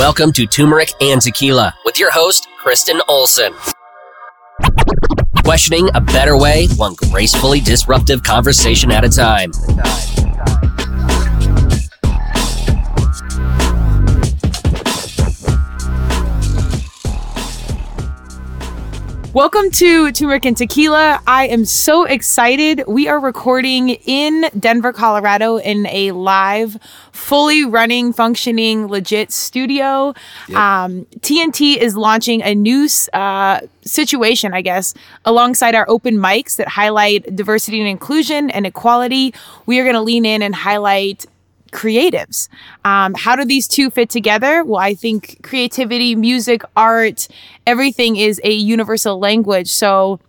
Welcome to Turmeric and Tequila with your host, Kristen Olson. Questioning a better way, one gracefully disruptive conversation at a time. Welcome to Turmeric and Tequila. I am so excited. We are recording in Denver, Colorado in a live, fully running, functioning, legit studio. Yep. Um, TNT is launching a new uh, situation, I guess, alongside our open mics that highlight diversity and inclusion and equality. We are going to lean in and highlight creatives. Um, how do these two fit together? Well, I think creativity, music, art, everything is a universal language. So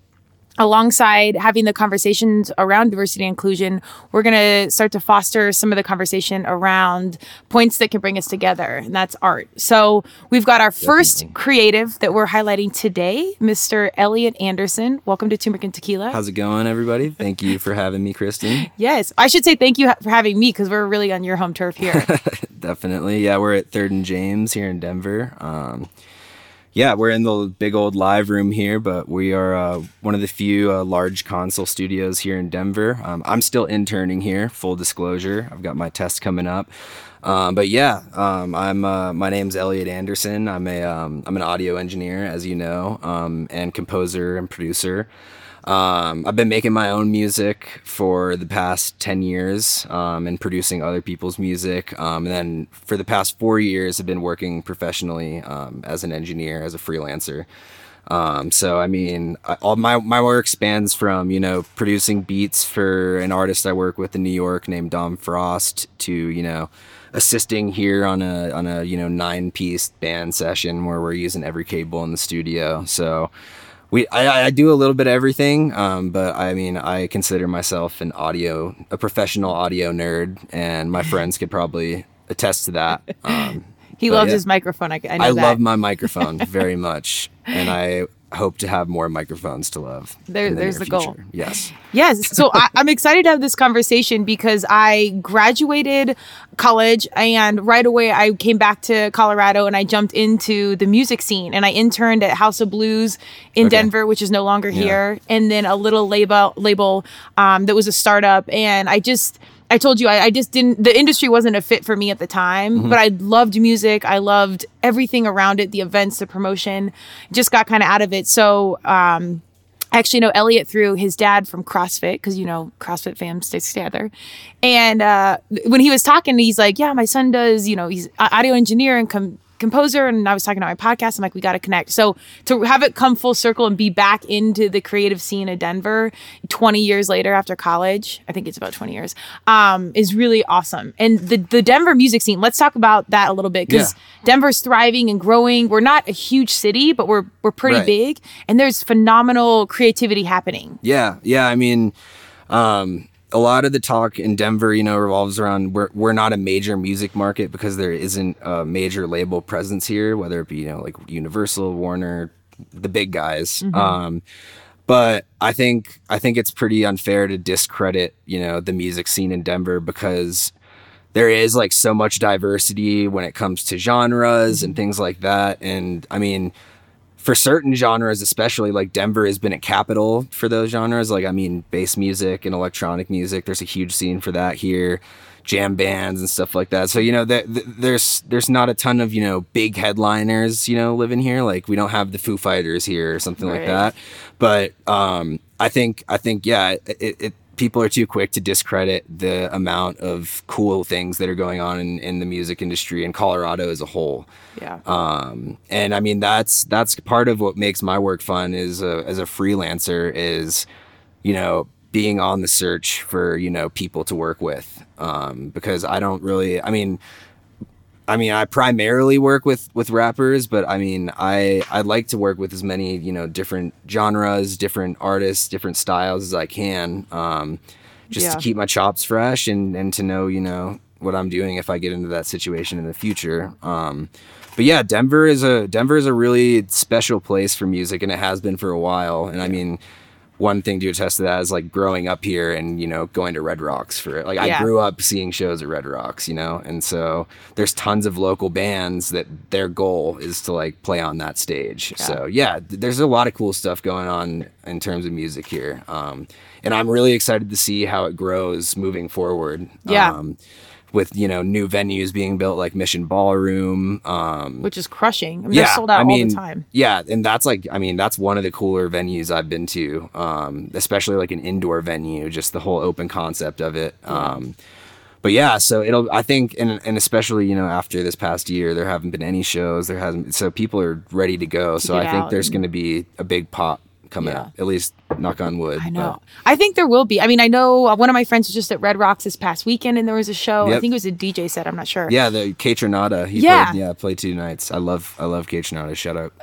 alongside having the conversations around diversity and inclusion, we're going to start to foster some of the conversation around points that can bring us together, and that's art. So we've got our first Definitely. creative that we're highlighting today, Mr. Elliot Anderson. Welcome to Turmeric and Tequila. How's it going, everybody? Thank you for having me, Kristen. yes, I should say thank you for having me because we're really on your home turf here. Definitely. Yeah, we're at Third and James here in Denver. Um, yeah, we're in the big old live room here, but we are uh, one of the few uh, large console studios here in Denver. Um, I'm still interning here, full disclosure. I've got my test coming up. Um, but yeah, um, I'm. Uh, my name's Elliot Anderson. I'm a. am an audio engineer, as you know, um, and composer and producer. Um, I've been making my own music for the past 10 years um, and producing other people's music. Um, and then for the past four years, I've been working professionally um, as an engineer, as a freelancer. Um, so, I mean, I, all my, my work spans from, you know, producing beats for an artist I work with in New York named Dom Frost to, you know, assisting here on a, on a, you know, nine piece band session where we're using every cable in the studio. So, we I, I do a little bit of everything um, but i mean i consider myself an audio a professional audio nerd and my friends could probably attest to that um, he loves yeah. his microphone. I, I know I love my microphone very much and i hope to have more microphones to love There- in there's the goal. yes Yes. So I, I'm excited to have this conversation because I graduated college and right away I came back to Colorado and I jumped into the music scene and I interned at House of Blues in Okay. Denver, which is no longer Yeah. here, and then a little label label um, that was a startup. And I just I told you I, I just didn't the industry wasn't a fit for me at the time, Mm-hmm. but I loved music. I loved everything around it, the events, the promotion. Just got kind of out of it. So um I actually know Elliot through his dad from CrossFit because you know CrossFit fam stays together. And uh, when he was talking, he's like, "Yeah, my son does. You know, he's audio engineer and com- composer." And I was talking about my podcast. I'm like, "We got to connect." So to have it come full circle and be back into the creative scene of Denver 20 years later after college, I think it's about 20 years, um, is really awesome. And the the Denver music scene. Let's talk about that a little bit because Yeah. Denver's thriving and growing. We're not a huge city, but we're we're pretty Right. big, and there's phenomenal creativity happening. Yeah, yeah. I mean, um, a lot of the talk in Denver, you know, revolves around we're we're not a major music market because there isn't a major label presence here, whether it be you know like Universal, Warner, the big guys. Um, but I think I think it's pretty unfair to discredit you know the music scene in Denver because there is like so much diversity when it comes to genres and things like that. And I mean, for certain genres, especially like Denver has been a capital for those genres. Like, I mean, bass music and electronic music, there's a huge scene for that here, jam bands and stuff like that. So, you know, th- th- there's, there's not a ton of, you know, big headliners, you know, living here. Like we don't have the Foo Fighters here or something like that. But, um, I think, I think, yeah, it, it, people are too quick to discredit the amount of cool things that are going on in, in the music industry in Colorado as a whole. Yeah. Um, and I mean that's that's part of what makes my work fun is uh, as a freelancer is you know being on the search for you know people to work with um, because I don't really I mean I mean I primarily work with with rappers but I mean I I'd like to work with as many you know different genres different artists different styles as I can um, just Yeah. to keep my chops fresh and and to know you know what I'm doing if I get into that situation in the future um, but yeah, Denver is a Denver is a really special place for music, and it has been for a while. And I mean, one thing to attest to that is like growing up here and you know going to Red Rocks for it. Like I grew up seeing shows at Red Rocks, you know, and so there's tons of local bands that their goal is to like play on that stage. So yeah, th- there's a lot of cool stuff going on in terms of music here, um, and I'm really excited to see how it grows moving forward. Yeah. Um, with you know new venues being built like Mission Ballroom, um, which is crushing. I mean, they're sold out I mean, all the time. Yeah, and that's like I mean that's one of the cooler venues I've been to, um, especially like an indoor venue, just the whole open concept of it. Um, but yeah, so it'll I think and and especially you know after this past year there haven't been any shows, there hasn't so people are ready to go. so get I think there's going to be a big pop coming Yeah. up. At least knock on wood. I know. but- I think there will be. I mean, I know one of my friends was just at Red Rocks this past weekend, and there was a show. I think it was a DJ set. I'm not sure. yeah, the Kaytranada. He Yeah. played, yeah, played two nights. I love I love Kaytranada. Shout out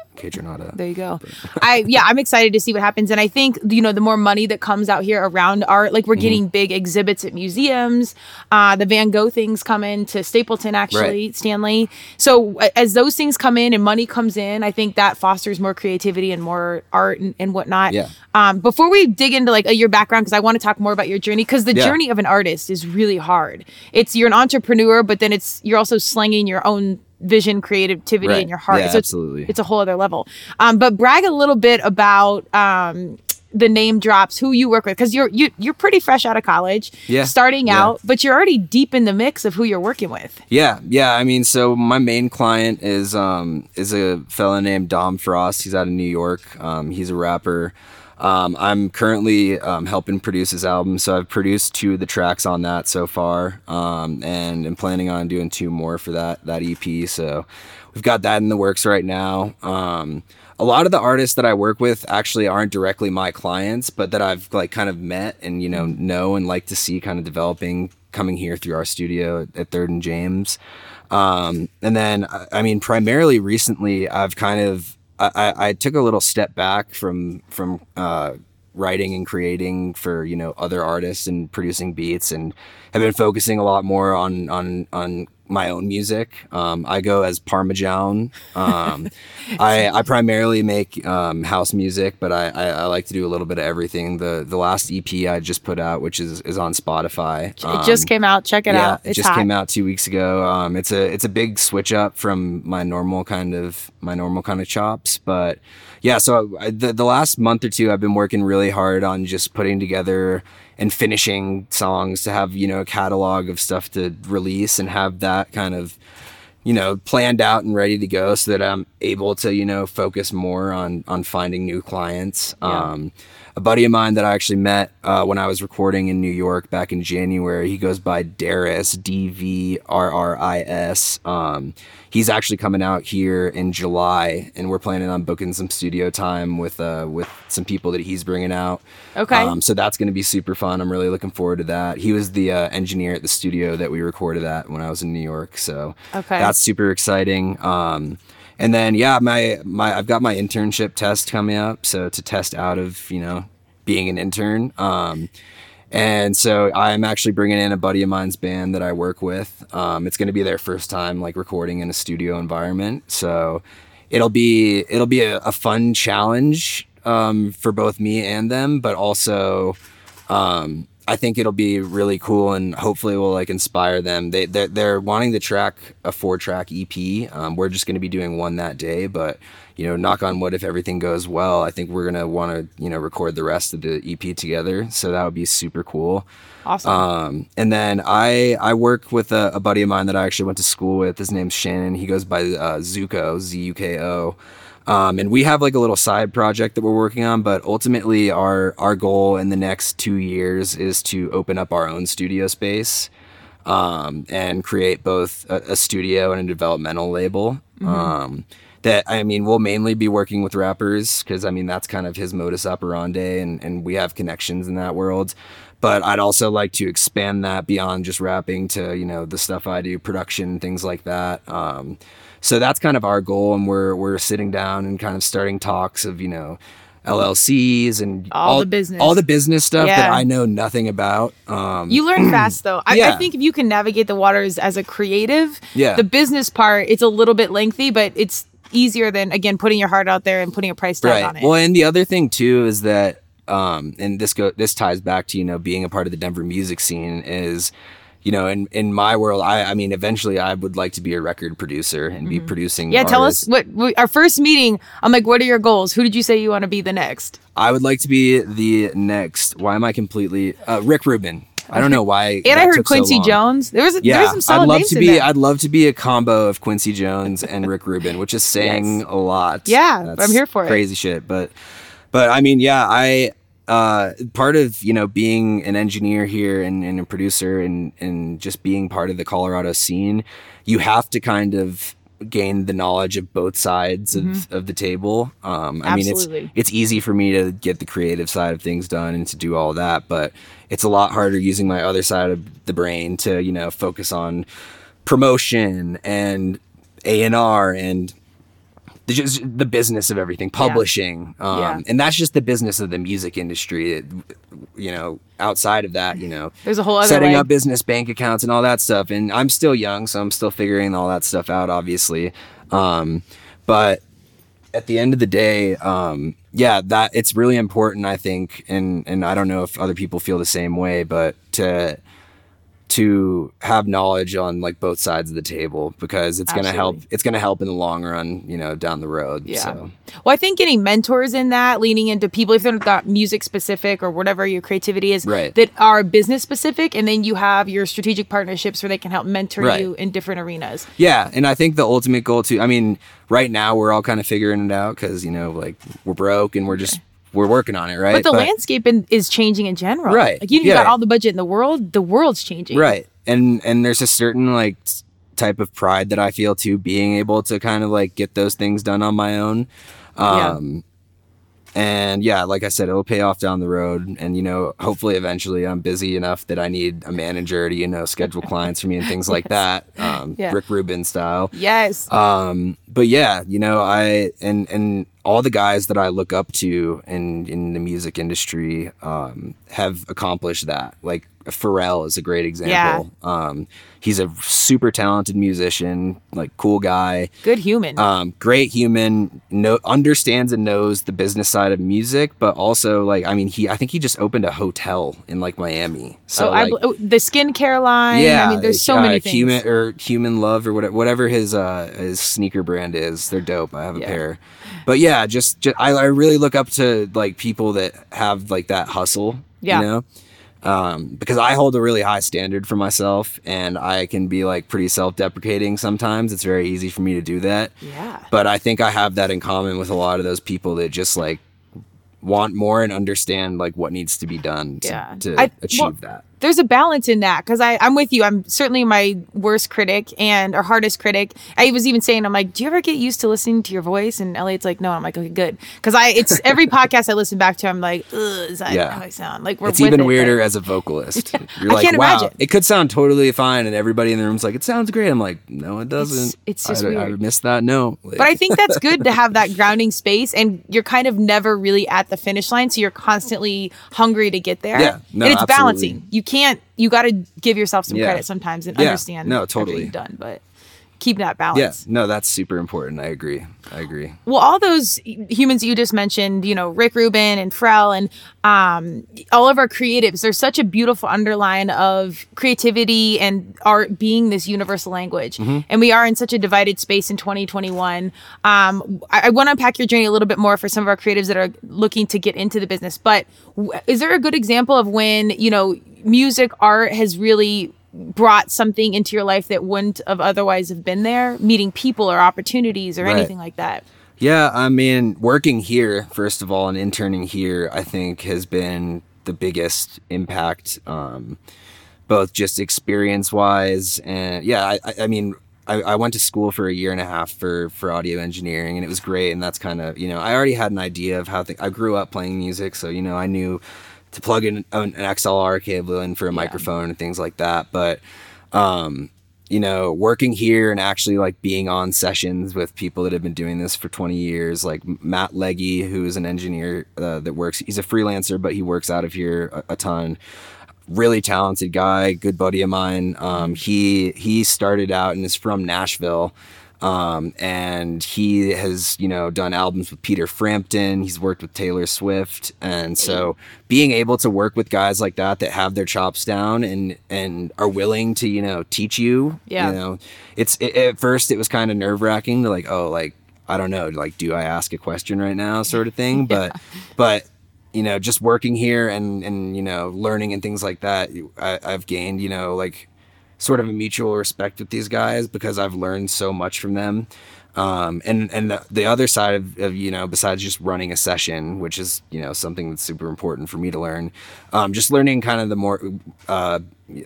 There you go. I yeah, I'm excited to see what happens, and I think you know the more money that comes out here around art, like we're Mm-hmm. getting big exhibits at museums. Uh, the Van Gogh things come in to Stapleton actually, Right. Stanley. So as those things come in and money comes in, I think that fosters more creativity and more art and, and whatnot. Yeah. Um, before we dig into like uh, your background, because I want to talk more about your journey, because the Yeah. journey of an artist is really hard. It's you're an entrepreneur, but then it's you're also slinging your own vision, creativity, Right. and your heart. Yeah, So it's- absolutely. it's a whole other level. Um, but brag a little bit about um, the name drops, who you work with, because you're you, you're pretty fresh out of college, Yeah, starting yeah. out, but you're already deep in the mix of who you're working with. Yeah, yeah. I mean, so my main client is um is a fella named Dom Frost. He's out of New York. Um, he's a rapper. Um, I'm currently um, helping produce his album, so I've produced two of the tracks on that so far, um, and am planning on doing two more for that that EP. So we've got that in the works right now. Um, a lot of the artists that I work with actually aren't directly my clients, but that I've like kind of met and you know know and like to see kind of developing coming here through our studio at, Third and James. Um, and then I mean, primarily recently, I've kind of I, I, took a little step back from from uh, writing and creating for you know other artists and producing beats, and have been focusing a lot more on on on my own music. Um, I go as Parmesan. Um, I, I primarily make um, house music, but I, I, I like to do a little bit of everything. The the last EP I just put out, which is is on Spotify. it just came out. Check it out. It just hot. came out two weeks ago. Um, it's a it's a big switch up from my normal kind of my normal kind of chops, but yeah. So I, the the last month or two, I've been working really hard on just putting together and finishing songs to have you know a catalog of stuff to release and have that kind of you know planned out and ready to go so that I'm able to you know focus more on on finding new clients. Um, a buddy of mine that I actually met uh, when I was recording in New York back in January. He goes by Darius D V R R I S. Um, he's actually coming out here in July, and we're planning on booking some studio time with uh, with some people that he's bringing out. Okay. Um, so that's going to be super fun. I'm really looking forward to that. He was the uh, engineer at the studio that we recorded at when I was in New York. So Okay. that's super exciting. Um, and then yeah, my my I've got my internship test coming up. So to test out of you know being an intern. Um, and so I'm actually bringing in a buddy of mine's band that I work with. Um, it's going to be their first time like recording in a studio environment. So it'll be it'll be a, a fun challenge um, for both me and them, but also um, I think it'll be really cool and hopefully it will like inspire them. They they're, they're wanting to track a four track EP. Um, we're just going to be doing one that day, but you know, knock on wood, if everything goes well, I think we're gonna want to you know record the rest of the EP together. So that would be super cool. awesome. Um, and then I I work with a, a buddy of mine that I actually went to school with. His name's Shannon. He goes by uh, Zuko Z U K O. Um, and we have like a little side project that we're working on, but ultimately our our goal in the next two years is to open up our own studio space um, and create both a, a studio and a developmental label. Um, that I mean, we'll mainly be working with rappers because I mean that's kind of his modus operandi, and and we have connections in that world. But I'd also like to expand that beyond just rapping to you know the stuff I do, production, things like that. Um, so that's kind of our goal, and we're we're sitting down and kind of starting talks of you know. LLCs and All the business. all the business stuff that I know nothing about. Um, you learn fast though. I, I think if you can navigate the waters as a creative, Yeah. the business part it's a little bit lengthy, but it's easier than again putting your heart out there and putting a price tag on it. Well, and the other thing too is that um, and this go this ties back to you know being a part of the Denver music scene is you know, in, in my world, I, I mean, eventually I would like to be a record producer and be producing. Mm-hmm. Yeah, tell us what, what our first meeting. I'm like, what are your goals? Who did you say you want to be the next? I would like to be the next. Why am I completely uh, Rick Rubin? I don't know why. And I heard so Quincy long. Jones. There was there Yeah, was some solid I'd love to be. there. I'd love to be a combo of Quincy Jones and Rick Rubin, which is saying Yes. a lot. Yeah, I'm here for it. Crazy shit, but but I mean, yeah, I uh, part of you know being an engineer here and, and a producer and and just being part of the Colorado scene, you have to kind of gain the knowledge of both sides of, of the table. Um, I mean, Mm-hmm. It's it's easy for me to get the creative side of things done and to do all that, but it's a lot harder using my other side of the brain to you know focus on promotion and A and R and just the business of everything, publishing, um, Yeah. and that's just the business of the music industry. It, you know, outside of that, you know, There's a whole other setting way. up business bank accounts and all that stuff. And I'm still young, so I'm still figuring all that stuff out, obviously. Um, but at the end of the day, um, yeah, that it's really important, I think, and and I don't know if other people feel the same way, but to to have knowledge on like both sides of the table because it's gonna help. It's gonna help in the long run, you know, down the road. Yeah. So. Well, I think getting mentors in that, leaning into people, if they're not music specific or whatever your creativity is, Right. that are business specific, and then you have your strategic partnerships where they can help mentor Right. you in different arenas. Yeah, and I think the ultimate goal too. I mean, right now we're all kind of figuring it out because you know, like we're broke and we're just we're working on it, right? But the landscape in, is changing in general. Right. Like you Yeah. got all the budget in the world, the world's changing. right and and there's a certain like type of pride that i feel too being able to kind of like get those things done on my own Yeah. um and yeah like i said it'll pay off down the road and you know hopefully eventually i'm busy enough that i need a manager to you know schedule clients for me and things like that um Yeah. rick rubin style Yes. um but yeah you know i and and all the guys that i look up to in in the music industry um have accomplished that. Like pharrell is a great example um he's a super talented musician like cool guy Good human. um great human no understands and knows the business side of music but also like i mean he i think he just opened a hotel in like miami so oh, I, like, bel- oh, the skincare line. yeah, I mean, there's so uh, many things. Human or human love or whatever, whatever his uh his sneaker brand is. They're dope. I have a Yeah. pair. But yeah, just, just I, I really look up to like people that have like that hustle. Yeah. You know. Um, because I hold a really high standard for myself and I can be like pretty self deprecating sometimes. It's very easy for me to do that. Yeah. But I think I have that in common with a lot of those people that just like want more and understand like what needs to be done to, Yeah. to I- achieve well, that. There's a balance in that because I'm with you. I'm certainly my worst critic and our hardest critic. I was even saying, I'm like, do you ever get used to listening to your voice? And Elliot's like, no. I'm like, okay, good. Because I, it's every podcast I listen back to, I'm like, is that Yeah. how I sound? Like, we're It's even it, but- weirder as a vocalist. You're I like, can't wow, imagine. it could sound totally fine, and everybody in the room's like, it sounds great. I'm like, no, it doesn't. it's just I, I missed that. No, But I think that's good to have that grounding space, and you're kind of never really at the finish line, so you're constantly hungry to get there. Yeah, no, and it's absolutely. balancing. You can't. You got to give yourself some Yeah. credit sometimes and Yeah, understand. no, totally. done, but keep that yeah, balance. no, that's super important. I agree. I agree. Well, all those humans you just mentioned, you know, Rick Rubin and Pharrell and um, all of our creatives, there's such a beautiful underline of creativity and art being this universal language. And we are in such a divided space in 2021. Um, I, I want to unpack your journey a little bit more for some of our creatives that are looking to get into the business. But w- is there a good example of when, you know, music, art has really brought something into your life that wouldn't have otherwise have been there meeting people or opportunities or Right. anything like that Yeah, I mean, working here, first of all, and interning here, I think has been the biggest impact, um, both just experience wise and yeah, I, I- mean, I, I went to school for a year and a half for, for audio engineering and it was great. And that's kind of, you know, I already had an idea of how th- I grew up playing music. So, you know, I knew to plug in an, an XLR cable in for a microphone and things like that. But, um, you know, working here and actually like being on sessions with people that have been doing this for 20 years, like Matt Leggy, who is an engineer uh, that works, he's a freelancer, but he works out of here a, a ton. Really talented guy, good buddy of mine. Um, he he started out and is from Nashville, Um, and he has, you know, done albums with Peter Frampton. He's worked with Taylor Swift, and so being able to work with guys like that that have their chops down and and are willing to, you know, teach you. Yeah. You know, it's it, at first it was kind of nerve wracking to like, oh, like I don't know, like do I ask a question right now, sort of thing. But but you know, just working here and and you know, learning and things like that, I, I've gained, you know, like sort of a mutual respect with these guys because I've learned so much from them. Um, and and the, the other side of, of you know besides just running a session, which is you know something that's super important for me to learn, um, just learning kind of the more uh,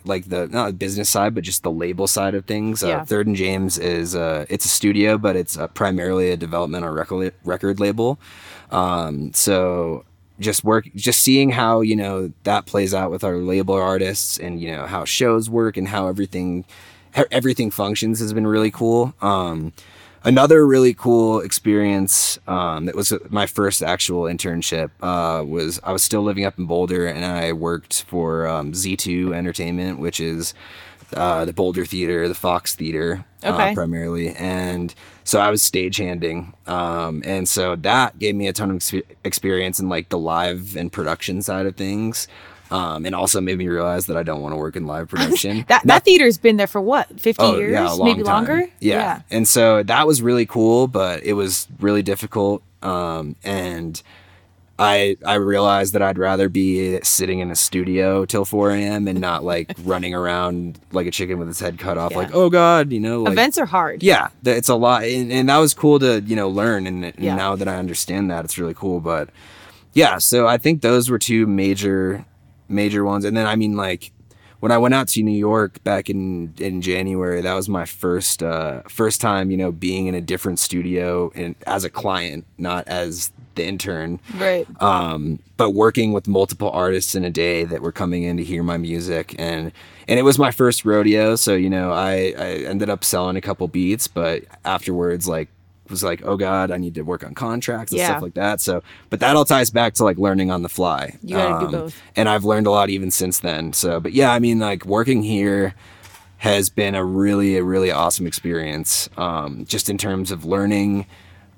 like the not the business side, but just the label side of things. Yeah. Uh, Third and James is uh, it's a studio, but it's uh, primarily a developmental record record label. Um, so just work just seeing how you know that plays out with our label artists and you know how shows work and how everything everything functions has been really cool. Um another really cool experience um that was my first actual internship uh was i was still living up in boulder and i worked for um, z2 entertainment which is uh, the Boulder Theater, the Fox Theater, Okay. uh, primarily, and so I was stagehanding, um, and so that gave me a ton of expe- experience in like the live and production side of things, um, and also made me realize that I don't want to work in live production. That that theater's been there for what, 50 Oh, years? yeah, Maybe time. longer? Yeah. And so that was really cool, but it was really difficult. Um, and I I realized that I'd rather be sitting in a studio till 4 a.m. and not like running around like a chicken with its head cut off, Yeah. like, oh God, you know, like, Events are hard. yeah, it's a lot, and, and that was cool to you know learn. And, and Yeah. now that I understand that, it's really cool. But yeah, so I think those were two major major ones. And then I mean, like when I went out to New York back in in January, that was my first uh, first time you know being in a different studio and as a client, not as the intern Right. um, but working with multiple artists in a day that were coming in to hear my music and and it was my first rodeo so you know i i ended up selling a couple beats but afterwards like was like oh god i need to work on contracts and Yeah. stuff like that. So but that all ties back to like learning on the fly. Um, You gotta do both. and i've learned a lot even since then. So but yeah i mean like working here has been a really a really awesome experience um, just in terms of learning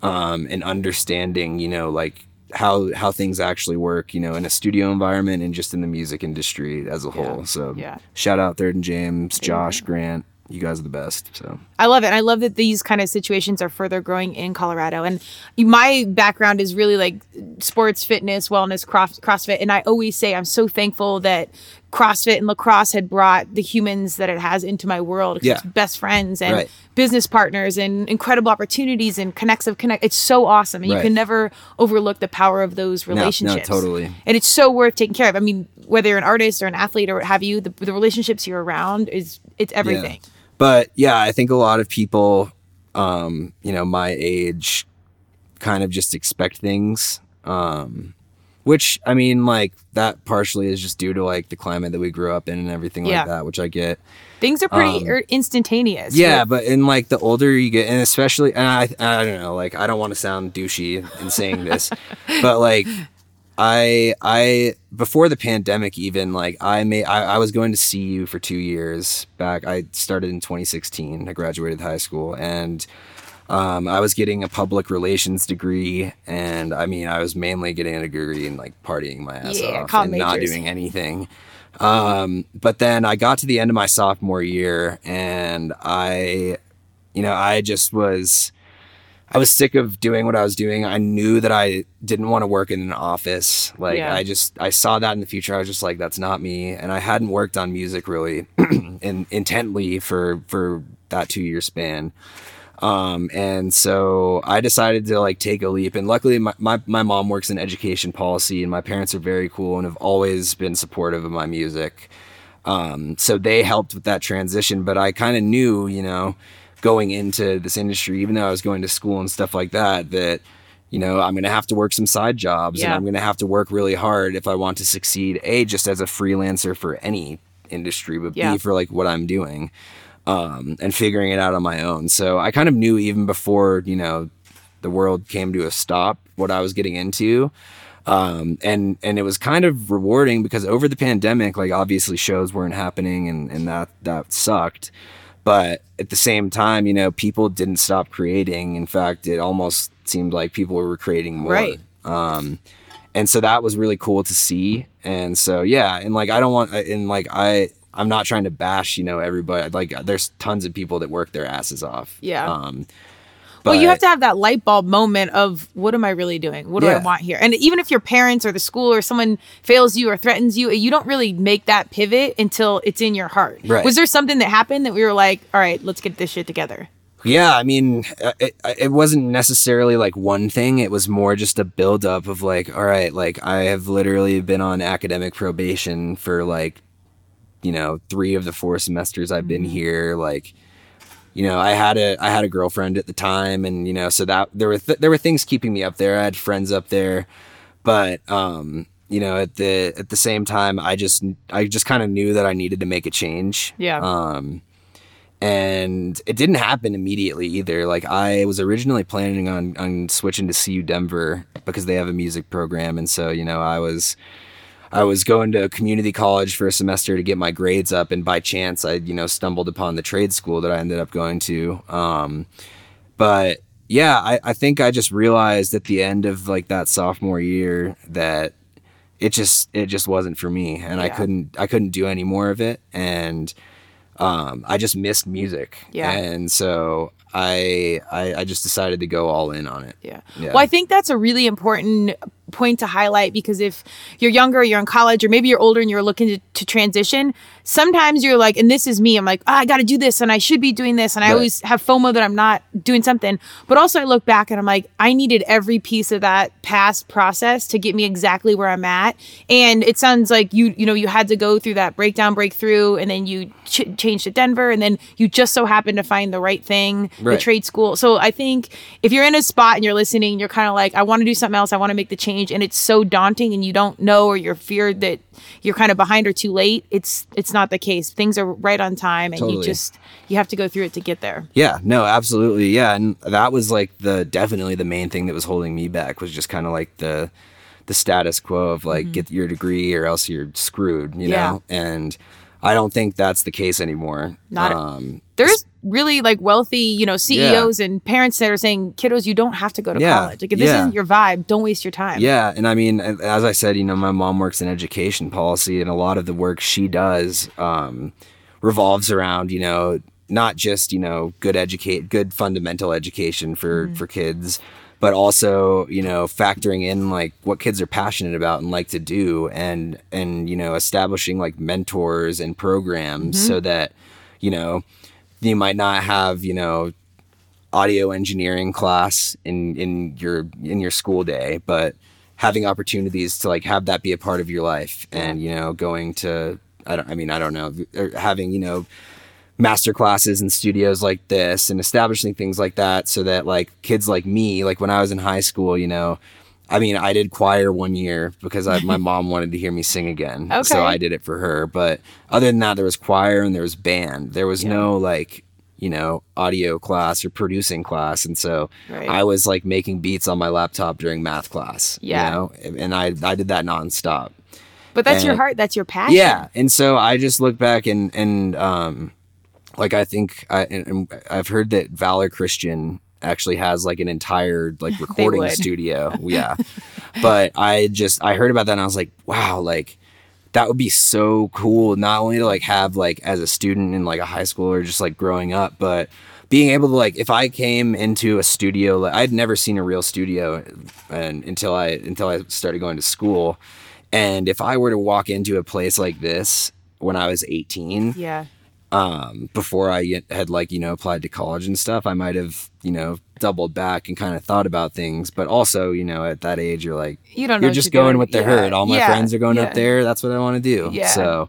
um, and understanding you know like how how things actually work you know in a studio environment and just in the music industry as a whole. So Yeah. shout out third and james josh grant you guys are the best. So I love it. And I love that these kind of situations are further growing in Colorado. And my background is really like sports, fitness, wellness, cross, CrossFit. And I always say I'm so thankful that CrossFit and lacrosse had brought the humans that it has into my world. Yeah. it's best friends and Right. business partners and incredible opportunities and connects of connect. It's so awesome. And you can never overlook the power of those relationships. no, relationships. totally. And it's so worth taking care of. I mean, whether you're an artist or an athlete or what have you, the, the relationships you're around is it's everything. Yeah. But yeah, I think a lot of people, um, you know, my age kind of just expect things. Um, which I mean, like that partially is just due to like the climate that we grew up in and everything Yeah. like that, which I get. Things are pretty Um, er, instantaneous. Yeah, Like, but in like the older you get, and especially, and I, I don't know, like I don't want to sound douchey in saying this, but like I, I before the pandemic, even like I made, I, I was going to see you for two years back. I started in 2016. I graduated high school, and um, I was getting a public relations degree, and I mean, I was mainly getting a degree in like partying my ass Yeah, off and not doing anything. Um, but then I got to the end of my sophomore year, and I, you know, I just was, I was sick of doing what I was doing. I knew that I didn't want to work in an office. Like Yeah. I just, I saw that in the future. I was just like, that's not me. And I hadn't worked on music really, in, intently for for that two year span. Um, and so I decided to like take a leap. And luckily, my, my, my mom works in education policy, and my parents are very cool and have always been supportive of my music. Um, so they helped with that transition. But I kind of knew, you know, going into this industry, even though I was going to school and stuff like that, that you know I'm going to have to work some side jobs, and I'm going to have to work really hard if I want to succeed. A just as a freelancer for any industry, but Yeah. B for like what I'm doing um, and figuring it out on my own. So I kind of knew even before, you know, the world came to a stop what I was getting into. Um, and, and it was kind of rewarding because over the pandemic, like obviously shows weren't happening and, and that, that sucked. But at the same time, you know, people didn't stop creating. In fact, it almost seemed like people were creating more. Right. Um, and so that was really cool to see. And so yeah, and like I don't want, and like I, I'm not trying to bash, you know, everybody. Like there's tons of people that work their asses off. Yeah. Um, well, you have to have that light bulb moment of what am I really doing? What do I want here? And even if your parents or the school or someone fails you or threatens you, you don't really make that pivot until it's in your heart. Right. Was there something that happened that we were like, all right, let's get this shit together? Yeah, I mean, uh, it, it wasn't necessarily like one thing. It was more just a buildup of like, all right, like I have literally been on academic probation for like, you know, three of the four semesters I've been here. Like, you know, I had a I had a girlfriend at the time, and you know, so that there were th- there were things keeping me up there. I had friends up there, but um, you know, at the at the same time, I just I just kind of knew that I needed to make a change. Yeah. Um, and it didn't happen immediately either. Like I was originally planning on on switching to CU Denver because they have a music program, and so you know I was I was going to community college for a semester to get my grades up, and by chance I you know stumbled upon the trade school that I ended up going to. Um, but yeah, I, I think I just realized at the end of like that sophomore year that it just it just wasn't for me, and I couldn't I couldn't do any more of it, and um, I just missed music. Yeah. And so I, I I just decided to go all in on it. Yeah. Yeah. Well, I think that's a really important point to highlight because if you're younger, you're in college, or maybe you're older and you're looking to, to transition, sometimes you're like, and this is me, I'm like, "Ah, I got to do this and I should be doing this. And I always have FOMO that I'm not doing something. But also, I look back and I'm like, I needed every piece of that past process to get me exactly where I'm at. And it sounds like you, you know, you had to go through that breakdown, breakthrough, and then you ch- changed to Denver, and then you just so happened to find the right thing, the trade school. So I think if you're in a spot and you're listening, you're kind of like, I want to do something else. I want to make the change, and it's so daunting, and you don't know, or you're feared that you're kind of behind or too late. It's it's not the case. Things are right on time, and you just you have to go through it to get there. Yeah, no, absolutely. Yeah, and that was like the definitely the main thing that was holding me back was just kind of like the the status quo of like get your degree or else you're screwed, you Mm-hmm. Yeah. know? And I don't think that's the case anymore. Not- um There's really like wealthy, you know, CEOs and parents that are saying, kiddos, you don't have to go to Yeah, college. Like if this yeah. isn't your vibe, don't waste your time. Yeah, and I mean, as I said, you know, my mom works in education policy, and a lot of the work she does um, revolves around, you know, not just you know good educate, good fundamental education for for kids, but also you know factoring in like what kids are passionate about and like to do, and and you know establishing like mentors and programs mm-hmm. so that you know you might not have you know audio engineering class in in your in your school day but having opportunities to like have that be a part of your life and you know going to i don't i mean i don't know or having you know master classes in studios like this and establishing things like that so that like kids like me like when i was in high school you know I mean, I did choir one year because I, my mom wanted to hear me sing again. Okay. So I did it for her. But other than that, there was choir and there was band. There was no like, you know, audio class or producing class. And so Right. I was like making beats on my laptop during math class. Yeah. You know, and I, I did that nonstop. But that's your heart. That's your passion. Yeah, and so I just look back and and um, like I think I and, I've heard that Valor Christian actually has like an entire like recording studio. Yeah, but I just I heard about that and I was like, wow, like that would be so cool. Not only to like have like as a student in like a high school or just like growing up, but being able to like if I came into a studio, like I'd never seen a real studio, and until I until I started going to school, and if I were to walk into a place like this when I was 18, Yeah. Um, before I had like you know applied to college and stuff, I might have you know doubled back and kind of thought about things. But also, you know, at that age, you're like You don't know you're just you're going doing. with the Yeah. herd. All my Yeah. friends are going Yeah. up there. That's what I want to do. Yeah. So,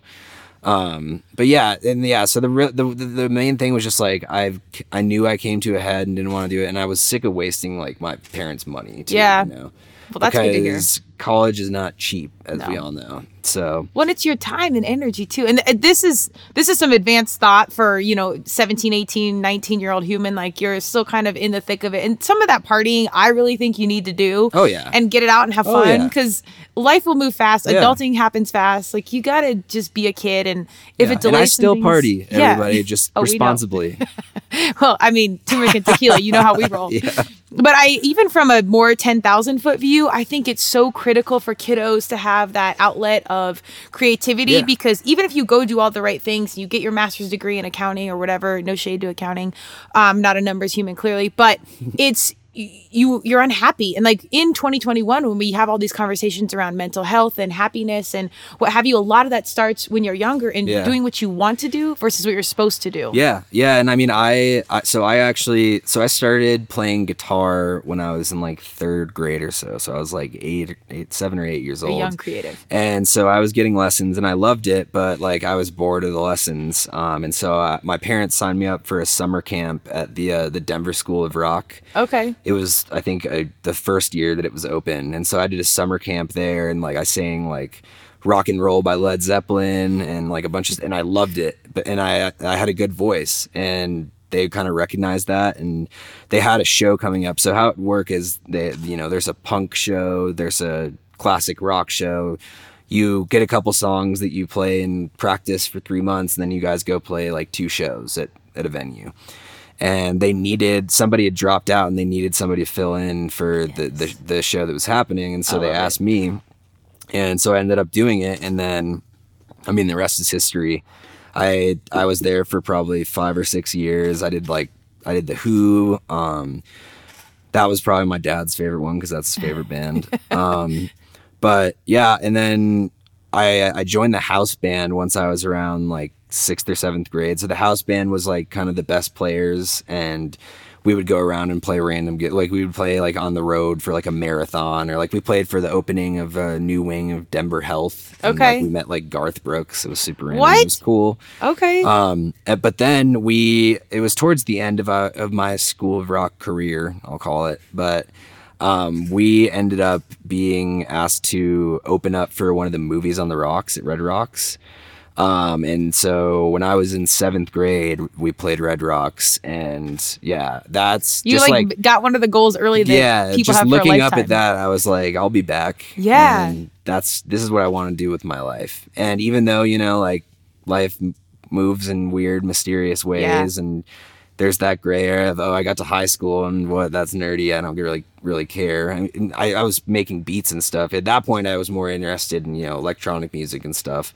um, but yeah, and yeah, so the, re- the the main thing was just like I've I knew I came to a head and didn't want to do it, and I was sick of wasting like my parents' money. Too, Yeah. You know? Well, that's good to hear. College is not cheap, as we all know. So Well, it's your time and energy too. And uh, this is this is some advanced thought for, you know, 17, 18, 19 year old human. Like you're still kind of in the thick of it. And some of that partying, I really think you need to do. Oh, yeah. And get it out and have Oh, fun yeah. because life will move fast. Yeah. Adulting happens fast. Like you got to just be a kid. And if yeah. it delays and I still things- party, Yeah. everybody, just Oh, we responsibly. Well, I mean, turmeric and tequila, you know how we roll. Yeah. But I, even from a more 10,000 foot view, I think it's so critical for kiddos to have that outlet of creativity Yeah. because even if you go do all the right things, you get your master's degree in accounting or whatever, no shade to accounting, um, not a numbers human clearly, but it's, you you're unhappy and like in 2021 when we have all these conversations around mental health and happiness and what have you a lot of that starts when you're younger and Yeah. doing what you want to do versus what you're supposed to do Yeah, yeah, and I mean, I, I so I actually so I started playing guitar when I was in like third grade or so. So I was like eight, eight, seven or eight years a old. young creative And so I was getting lessons and I loved it, but like I was bored of the lessons. Um, and so uh, my parents signed me up for a summer camp at the uh, the Denver School of Rock. okay It was I think the first year that it was open, and so I did a summer camp there, and like I sang like rock and roll by Led Zeppelin and like a bunch of and I loved it. But and I I had a good voice and they kind of recognized that and they had a show coming up. So how it work is they you know there's a punk show, there's a classic rock show. You get a couple songs that you play and practice for three months, and then you guys go play like two shows at, at a venue and they needed somebody had dropped out and they needed somebody to fill in for the, the the show that was happening. And so they it. asked me and so I ended up doing it. And then I mean the rest is history. I I was there for probably 5 or 6 years. I did like I did the Who um that was probably my dad's favorite one because that's his favorite band. Um but yeah and then I I joined the house band once I was around like sixth or seventh grade. So the house band was like kind of the best players, and we would go around and play random. Like we would play like on the road for like a marathon, or like we played for the opening of a new wing of Denver Health. and, Okay. like, we met like Garth Brooks. It was super random. What? It was cool. okay Um, uh, but then we, it was towards the end of, uh, of my School of Rock career, I'll call it. But um, we ended up being asked to open up for one of the movies on the rocks at Red Rocks. Um, and so when I was in seventh grade, we played Red Rocks, and yeah, that's You just like, like, got one of the goals early that yeah, people just have for a looking up at that, I was like, I'll be back. Yeah. And that's this is what I want to do with my life. And even though you know, like life moves in weird, mysterious ways, and there's that gray area of oh, I got to high school and what that's nerdy. I don't really really care. I, mean, I I was making beats and stuff at that point. I was more interested in you know electronic music and stuff.